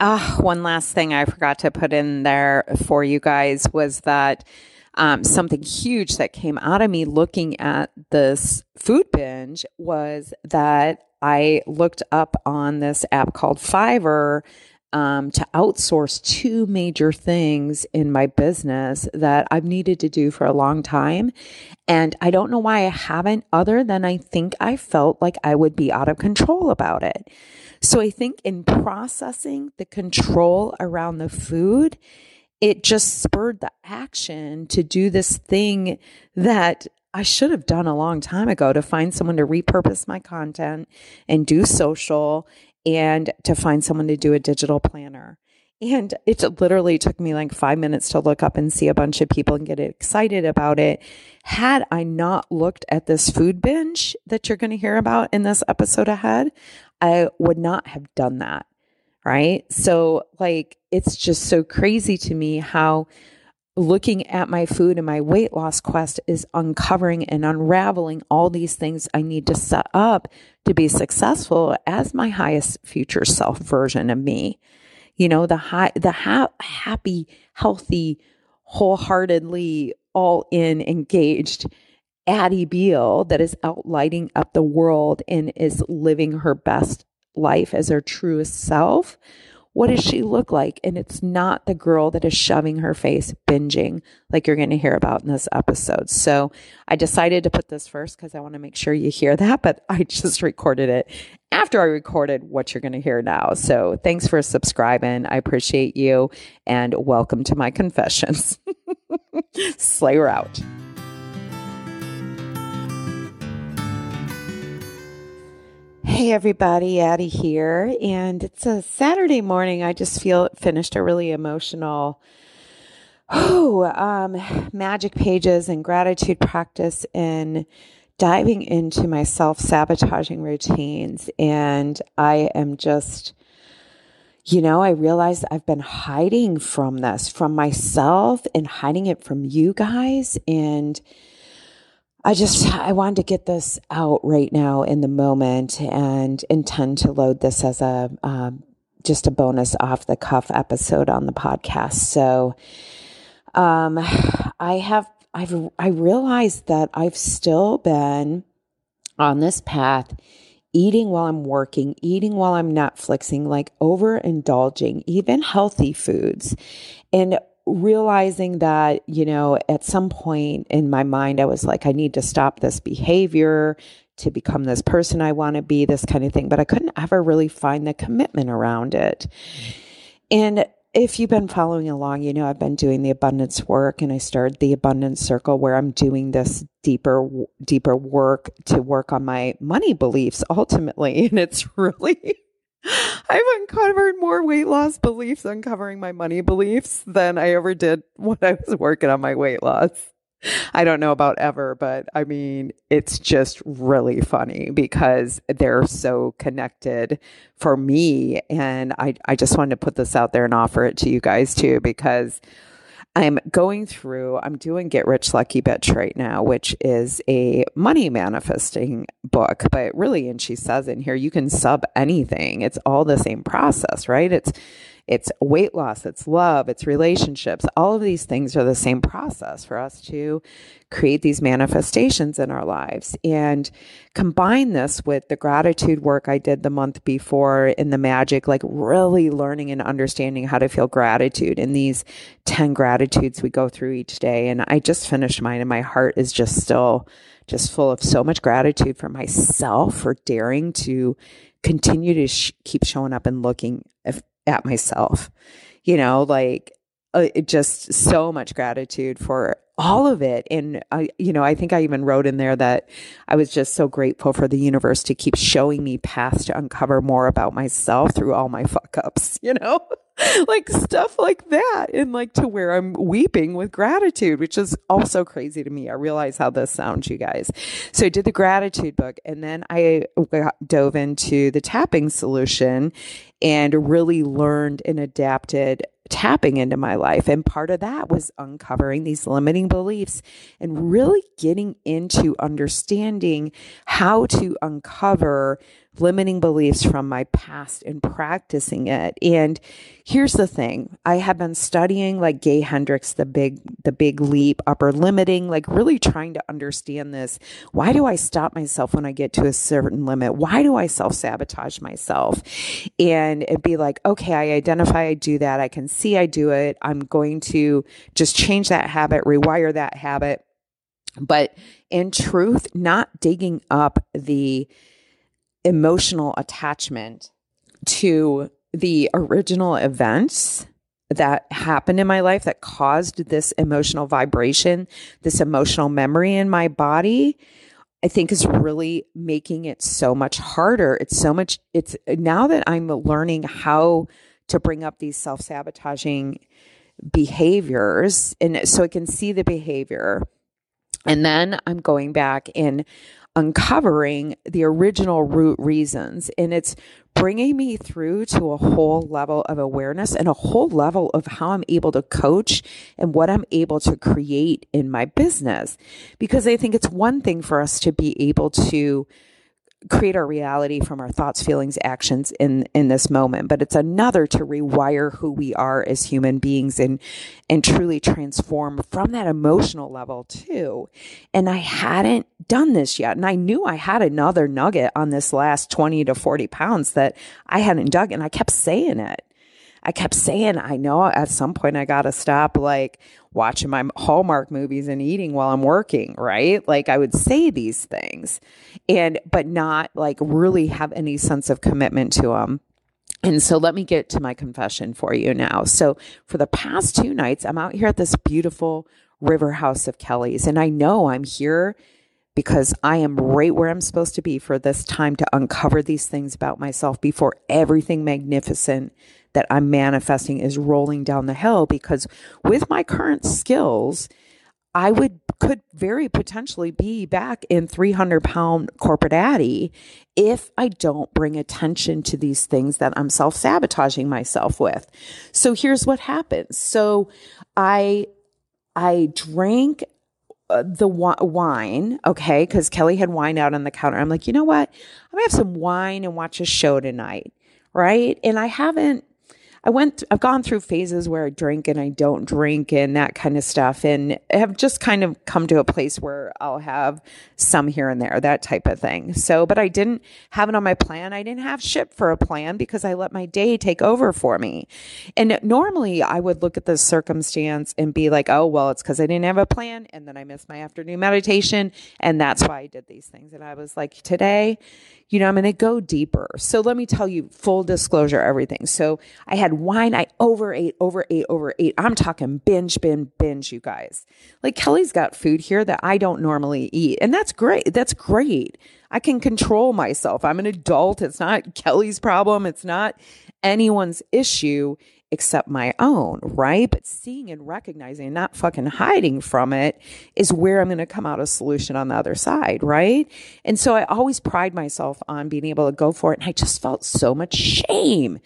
uh, one last thing I forgot to put in there for you guys was that um, something huge that came out of me looking at this food binge was that I looked up on this app called Fiverr um, to outsource two major things in my business that I've needed to do for a long time. And I don't know why I haven't, other than I think I felt like I would be out of control about it. So I think in processing the control around the food, it just spurred the action to do this thing that I should have done a long time ago to find someone to repurpose my content and do social and to find someone to do a digital planner. And it literally took me like five minutes to look up and see a bunch of people and get excited about it. Had I not looked at this food binge that you're going to hear about in this episode ahead, I would not have done that. Right. So, like, it's just so crazy to me how looking at my food and my weight loss quest is uncovering and unraveling all these things I need to set up to be successful as my highest future self version of me. You know, the high, the ha- happy, healthy, wholeheartedly all in engaged Addie Beal that is out lighting up the world and is living her best life as her truest self what does she look like? And it's not the girl that is shoving her face binging like you're going to hear about in this episode. So I decided to put this first because I want to make sure you hear that, but I just recorded it after I recorded what you're going to hear now. So thanks for subscribing. I appreciate you and welcome to my confessions. Slayer out. Hey everybody, Addie here, and it's a Saturday morning. I just feel finished a really emotional oh, um, magic pages and gratitude practice in diving into my self sabotaging routines. And I am just, you know, I realized I've been hiding from this, from myself, and hiding it from you guys. And I just I wanted to get this out right now in the moment and intend to load this as a um, just a bonus off the cuff episode on the podcast. So um I have I've I realized that I've still been on this path eating while I'm working, eating while I'm Netflixing, like overindulging, even healthy foods. And realizing that, you know, at some point in my mind, I was like, I need to stop this behavior to become this person I want to be, this kind of thing. But I couldn't ever really find the commitment around it. And if you've been following along, you know I've been doing the abundance work and I started the abundance circle where I'm doing this deeper deeper work to work on my money beliefs ultimately and it's really I've uncovered more weight loss beliefs uncovering my money beliefs than I ever did when I was working on my weight loss. I don't know about ever, but I mean, it's just really funny because they're so connected for me. And I, I just wanted to put this out there and offer it to you guys too, because I'm going through, I'm doing Get Rich Lucky Bitch right now, which is a money manifesting book. But really, and she says in here, you can sub anything. It's all the same process, right? It's it's weight loss, it's love, it's relationships. All of these things are the same process for us to create these manifestations in our lives. And combine this with the gratitude work I did the month before in the magic, like really learning and understanding how to feel gratitude in these 10 gratitudes we go through each day. And I just finished mine, and my heart is just still just full of so much gratitude for myself for daring to continue to sh- keep showing up and looking if, at myself. You know, like uh, just so much gratitude for all of it. And I, you know, I think I even wrote in there that I was just so grateful for the universe to keep showing me paths to uncover more about myself through all my fuck ups, you know, like stuff like that. And like to where I'm weeping with gratitude, which is also crazy to me. I realize how this sounds, you guys. So I did the gratitude book and then I dove into the tapping solution and really learned and adapted tapping into my life. And part of that was uncovering these limiting beliefs and really getting into understanding how to uncover limiting beliefs from my past and practicing it. And here's the thing. I have been studying like Gay Hendricks, the big, the big leap, upper limiting, like really trying to understand this. Why do I stop myself when I get to a certain limit? Why do I self sabotage myself? And it'd be like, okay, I identify I do that. I can see I do it. I'm going to just change that habit, rewire that habit. But in truth, not digging up the emotional attachment to the original events that happened in my life that caused this emotional vibration, this emotional memory in my body, I think is really making it so much harder. It's so much, it's now that I'm learning how to bring up these self sabotaging behaviors. And so I can see the behavior. And then I'm going back and uncovering the original root reasons. And it's bringing me through to a whole level of awareness and a whole level of how I'm able to coach and what I'm able to create in my business. Because I think it's one thing for us to be able to create our reality from our thoughts, feelings, actions in in this moment, but it's another to rewire who we are as human beings and and truly transform from that emotional level too. And I hadn't done this yet, and I knew I had another nugget on this last 20 to 40 pounds that I hadn't dug, and I kept saying it. I kept saying, I know at some point I got to stop like watching my Hallmark movies and eating while I'm working, right? Like I would say these things and, but not like really have any sense of commitment to them. And so let me get to my confession for you now. So for the past two nights, I'm out here at this beautiful river house of Kelly's and I know I'm here because I am right where I'm supposed to be for this time to uncover these things about myself before everything magnificent that I'm manifesting is rolling down the hill because with my current skills, I would could very potentially be back in 300 pound corporate Addie if I don't bring attention to these things that I'm self sabotaging myself with. So here's what happens. So I I drank uh, the wine, okay, because Kelly had wine out on the counter. I'm like, you know what? I'm gonna have some wine and watch a show tonight, right? And I haven't I went, I've gone through phases where I drink and I don't drink and that kind of stuff. And have just kind of come to a place where I'll have some here and there, that type of thing. So, but I didn't have it on my plan. I didn't have shit for a plan because I let my day take over for me. And normally I would look at the circumstance and be like, oh, well, it's because I didn't have a plan. And then I missed my afternoon meditation. And that's why I did these things. And I was like, today, you know, I'm going to go deeper. So let me tell you full disclosure, everything. So I had wine. I overate, overate, overate. I'm talking binge, binge, binge, you guys. Like Kelly's got food here that I don't normally eat. And that's great. That's great. I can control myself. I'm an adult. It's not Kelly's problem. It's not anyone's issue except my own, right? But seeing and recognizing and not fucking hiding from it is where I'm going to come out a solution on the other side, right? And so I always pride myself on being able to go for it. And I just felt so much shame.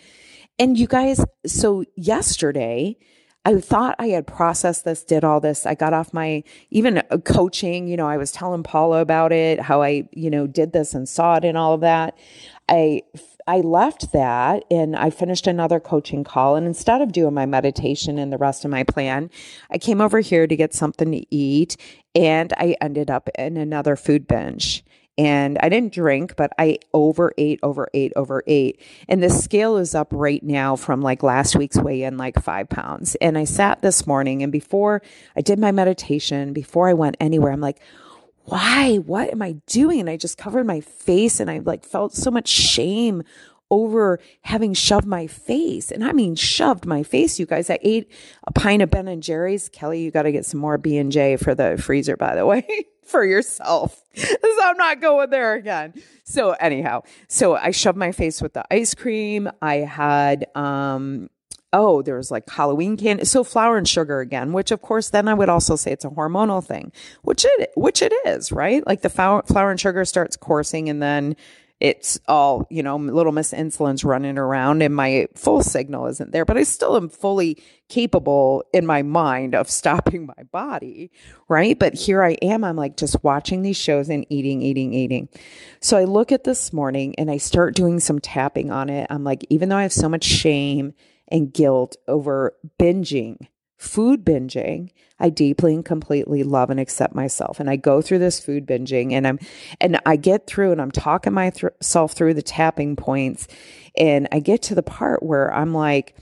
And you guys, so yesterday, I thought I had processed this, did all this. I got off my even uh, coaching, you know, I was telling Paula about it, how I, you know, did this and saw it and all of that. I I left that and I finished another coaching call. And instead of doing my meditation and the rest of my plan, I came over here to get something to eat and I ended up in another food binge. And I didn't drink, but I overate, overate, overate. And the scale is up right now from like last week's weigh in, like five pounds. And I sat this morning and before I did my meditation, before I went anywhere, I'm like, why? What am I doing? And I just covered my face and I like felt so much shame over having shoved my face. And I mean, shoved my face, you guys. I ate a pint of Ben and Jerry's. Kelly, you got to get some more B and J for the freezer, by the way, for yourself. I'm not going there again. So anyhow, so I shoved my face with the ice cream. I had, um, oh, there was like Halloween candy. So flour and sugar again, which of course then I would also say it's a hormonal thing, which it, which it is, right? Like the flour, flour and sugar starts coursing and then it's all, you know, little Miss Insulin's running around and my full signal isn't there, but I still am fully capable in my mind of stopping my body, right? But here I am, I'm like just watching these shows and eating, eating, eating. So I look at this morning and I start doing some tapping on it. I'm like, even though I have so much shame and guilt over binging, food binging, I deeply and completely love and accept myself. And I go through this food binging and I'm, and I get through and I'm talking myself through the tapping points. And I get to the part where I'm like,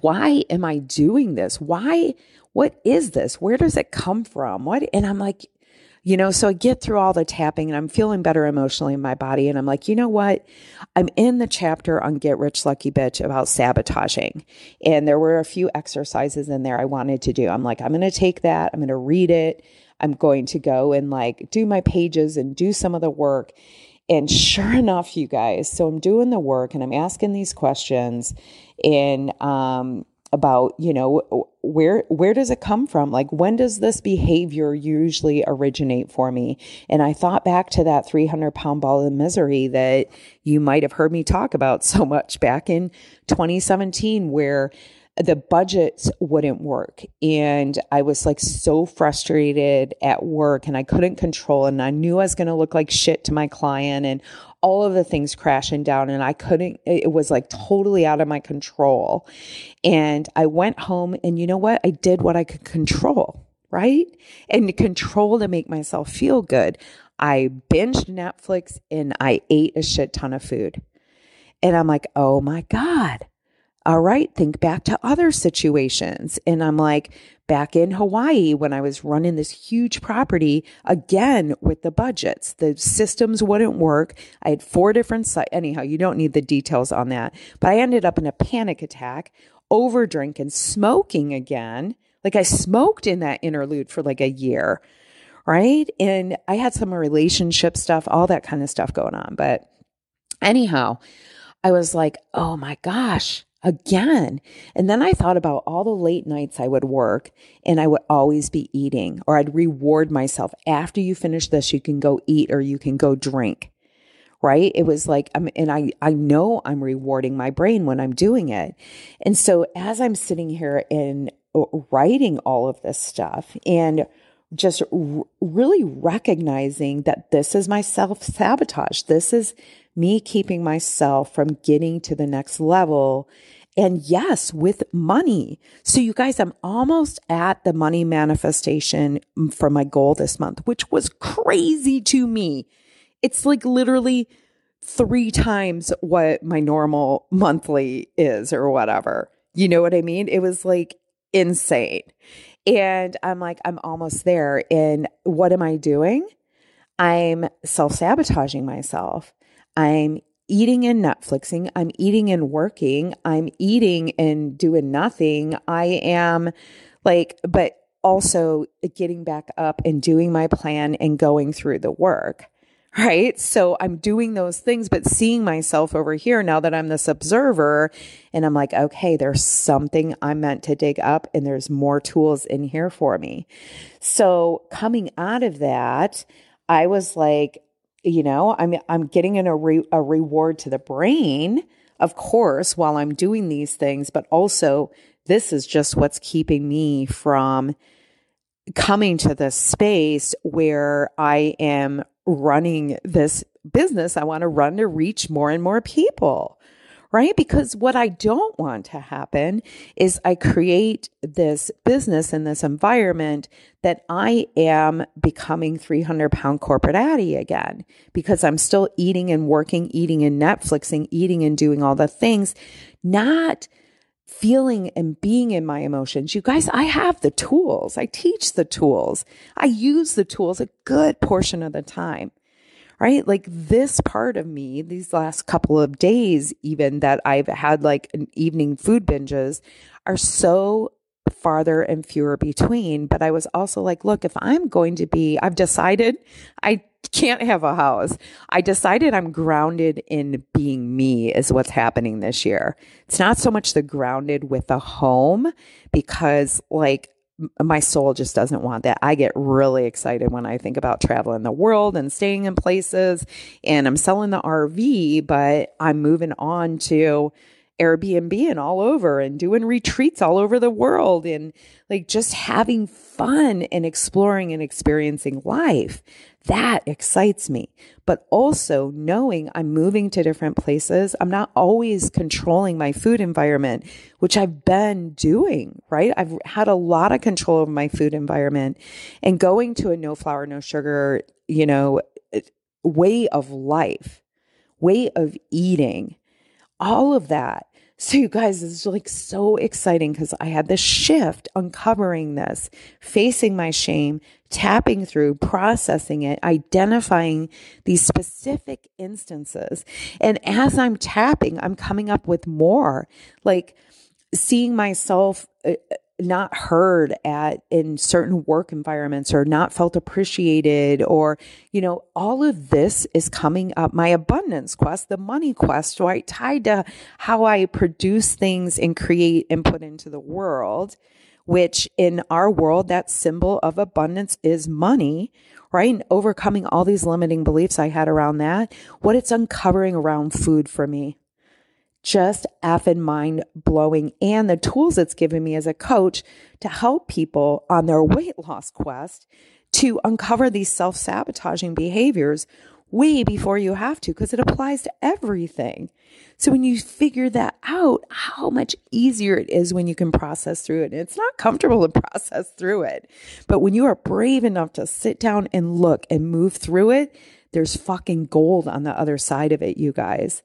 why am I doing this? Why, what is this? Where does it come from? What? And I'm like, you know, so I get through all the tapping and I'm feeling better emotionally in my body. And I'm like, you know what? I'm in the chapter on Get Rich Lucky Bitch about sabotaging. And there were a few exercises in there I wanted to do. I'm like, I'm going to take that, I'm going to read it. I'm going to go and like do my pages and do some of the work. And sure enough, you guys, so I'm doing the work and I'm asking these questions. And um, about you know where where does it come from like when does this behavior usually originate for me and i thought back to that 300 pound ball of misery that you might have heard me talk about so much back in 2017 where the budgets wouldn't work. And I was like so frustrated at work and I couldn't control. And I knew I was going to look like shit to my client and all of the things crashing down. And I couldn't, it was like totally out of my control. And I went home and you know what? I did what I could control, right? And to control to make myself feel good. I binged Netflix and I ate a shit ton of food. And I'm like, oh my God all right, think back to other situations. And I'm like, back in Hawaii when I was running this huge property again with the budgets, the systems wouldn't work. I had four different sites. Anyhow, you don't need the details on that. But I ended up in a panic attack, over drinking, smoking again. Like I smoked in that interlude for like a year. Right. And I had some relationship stuff, all that kind of stuff going on. But anyhow, I was like, oh my gosh, again. And then I thought about all the late nights I would work and I would always be eating, or I'd reward myself. After you finish this, you can go eat or you can go drink. Right. It was like, I'm, and I, I know I'm rewarding my brain when I'm doing it. And so as I'm sitting here and uh, writing all of this stuff and just r- really recognizing that this is my self sabotage. This is me keeping myself from getting to the next level. And yes, with money. So you guys, I'm almost at the money manifestation for my goal this month, which was crazy to me. It's like literally three times what my normal monthly is or whatever. You know what I mean? It was like insane. And I'm like, I'm almost there. And what am I doing? I'm self sabotaging myself. I'm eating and Netflixing. I'm eating and working. I'm eating and doing nothing. I am like, but also getting back up and doing my plan and going through the work. Right. So I'm doing those things, but seeing myself over here now that I'm this observer and I'm like, okay, there's something I'm meant to dig up and there's more tools in here for me. So coming out of that, I was like, you know, I'm I'm getting in a re, a reward to the brain, of course, while I'm doing these things, but also this is just what's keeping me from coming to this space where I am running this business. I want to run to reach more and more people right? Because what I don't want to happen is I create this business in this environment that I am becoming 300 pound corporate Addie again because I'm still eating and working, eating and Netflixing, eating and doing all the things, not feeling and being in my emotions. You guys, I have the tools. I teach the tools. I use the tools a good portion of the time right? Like this part of me, these last couple of days, even that I've had like an evening food binges are so farther and fewer between. But I was also like, look, if I'm going to be, I've decided I can't have a house. I decided I'm grounded in being me, is what's happening this year. It's not so much the grounded with a home because, like, my soul just doesn't want that. I get really excited when I think about traveling the world and staying in places and I'm selling the RV, but I'm moving on to Airbnb and all over and doing retreats all over the world and like just having fun and exploring and experiencing life. That excites me. But also knowing I'm moving to different places, I'm not always controlling my food environment, which I've been doing, right? I've had a lot of control over my food environment and going to a no flour, no sugar, you know, way of life, way of eating, all of that so, you guys, it's like so exciting because I had this shift uncovering this, facing my shame, tapping through, processing it, identifying these specific instances. And as I'm tapping, I'm coming up with more like seeing myself uh, not heard at in certain work environments or not felt appreciated or you know all of this is coming up. My abundance quest the money quest right tied to how i produce things and create and put into the world which in our world that symbol of abundance is money right? And overcoming all these limiting beliefs i had around that what it's uncovering around food for me just effing mind blowing. And the tools it's given me as a coach to help people on their weight loss quest to uncover these self sabotaging behaviors way before you have to, because it applies to everything. So when you figure that out, how much easier it is when you can process through it. And it's not comfortable to process through it. But when you are brave enough to sit down and look and move through it, there's fucking gold on the other side of it, you guys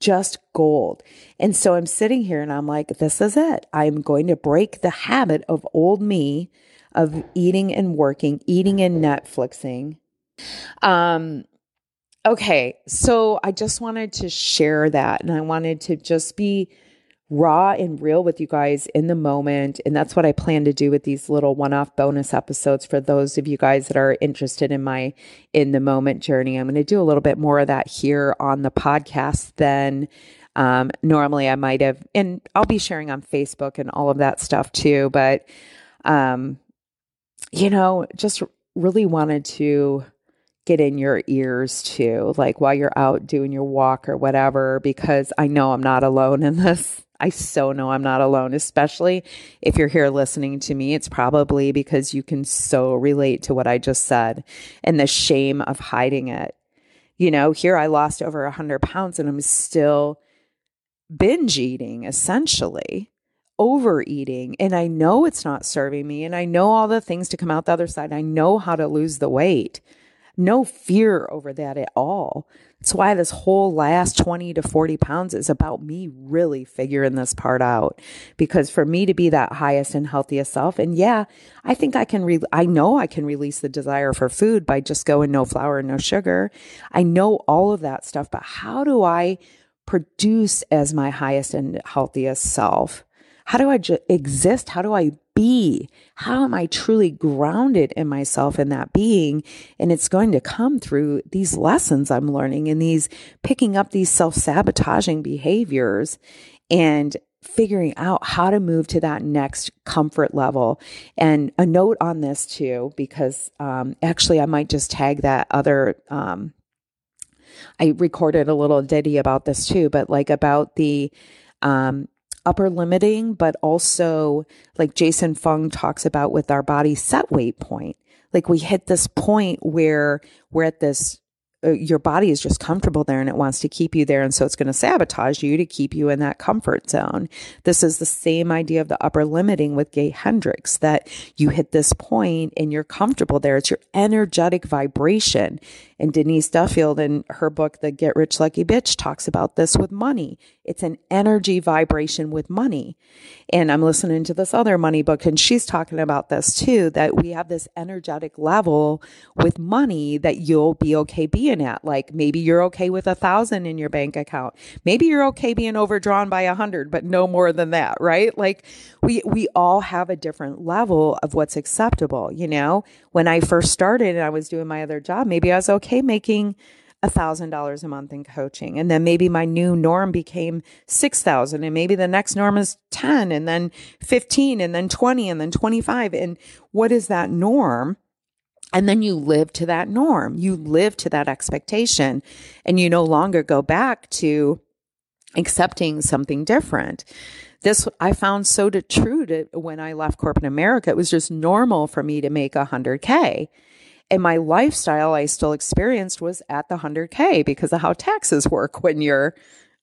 just gold. And so I'm sitting here and I'm like, this is it. I'm going to break the habit of old me of eating and working, eating and Netflixing. Um, okay. So I just wanted to share that and I wanted to just be raw and real with you guys in the moment. And that's what I plan to do with these little one off bonus episodes for those of you guys that are interested in my in the moment journey. I'm going to do a little bit more of that here on the podcast than um, normally I might have. And I'll be sharing on Facebook and all of that stuff too. But, um, you know, just really wanted to get in your ears too, like while you're out doing your walk or whatever, because I know I'm not alone in this. I so know I'm not alone, especially if you're here listening to me. It's probably because you can so relate to what I just said and the shame of hiding it. You know, here I lost over 100 pounds and I'm still binge eating essentially, overeating. And I know it's not serving me. And I know all the things to come out the other side. I know how to lose the weight no fear over that at all. That's why this whole last 20 to 40 pounds is about me really figuring this part out. Because for me to be that highest and healthiest self, and yeah, I think I can, re- I know I can release the desire for food by just going no flour, and no sugar. I know all of that stuff, but how do I produce as my highest and healthiest self? How do I ju- exist? How do I be? How am I truly grounded in myself in that being? And it's going to come through these lessons I'm learning and these picking up these self sabotaging behaviors and figuring out how to move to that next comfort level. And a note on this too, because um, actually I might just tag that other. Um, I recorded a little ditty about this too, but like about the um, upper limiting, but also like Jason Fung talks about with our body set weight point. Like we hit this point where we're at this Uh, your body is just comfortable there and it wants to keep you there. And so it's going to sabotage you to keep you in that comfort zone. This is the same idea of the upper limiting with Gay Hendricks that you hit this point and you're comfortable there. It's your energetic vibration. And Denise Duffield in her book, The Get Rich Lucky Bitch, talks about this with money. It's an energy vibration with money. And I'm listening to this other money book, and she's talking about this too that we have this energetic level with money that you'll be okay being at. Like maybe you're okay with a thousand in your bank account. Maybe you're okay being overdrawn by a hundred, but no more than that, right? Like we, we all have a different level of what's acceptable. You know, when I first started and I was doing my other job, maybe I was okay making a $1,000 a month in coaching. And then maybe my new norm became 6,000 and maybe the next norm is 10 and then 15 and then 20 and then 25. And what is that norm? And then you live to that norm. You live to that expectation and you no longer go back to accepting something different. This I found so to true to when I left corporate America. It was just normal for me to make a hundred K. And my lifestyle I still experienced was at the 100K because of how taxes work when you're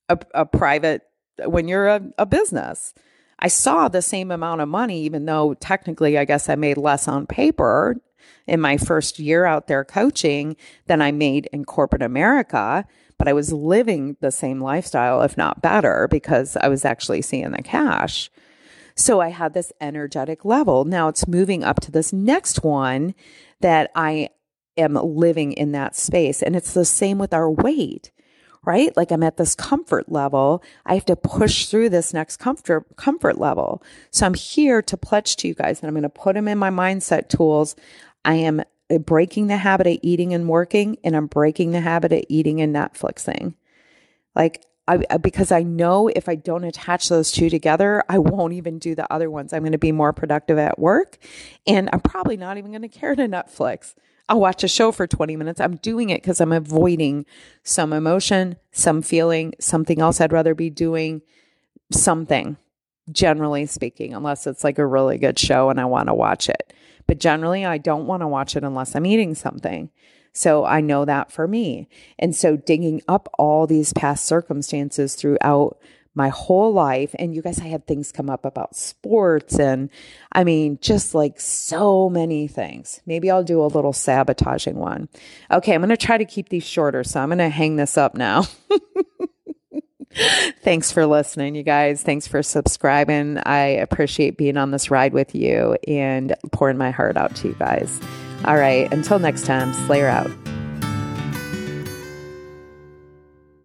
a, a private, when you're a, a business. I saw the same amount of money, even though technically I guess I made less on paper in my first year out there coaching than I made in corporate America. But I was living the same lifestyle, if not better, because I was actually seeing the cash. So I had this energetic level. Now it's moving up to this next one that I am living in that space. And it's the same with our weight, right? Like I'm at this comfort level. I have to push through this next comfort, comfort level. So I'm here to pledge to you guys and I'm going to put them in my mindset tools. I am uh, breaking the habit of eating and working and I'm breaking the habit of eating and Netflixing. Like I, because I know if I don't attach those two together, I won't even do the other ones. I'm going to be more productive at work and I'm probably not even going to care to Netflix. I'll watch a show for 20 minutes. I'm doing it because I'm avoiding some emotion, some feeling, something else I'd rather be doing, something, generally speaking, unless it's like a really good show and I want to watch it. But generally, I don't want to watch it unless I'm eating something. So I know that for me. And so digging up all these past circumstances throughout my whole life. And you guys, I had things come up about sports and I mean, just like so many things. Maybe I'll do a little sabotaging one. Okay, I'm going to try to keep these shorter. So I'm going to hang this up now. Thanks for listening, you guys. Thanks for subscribing. I appreciate being on this ride with you and pouring my heart out to you guys. All right. Until next time, Slayer out.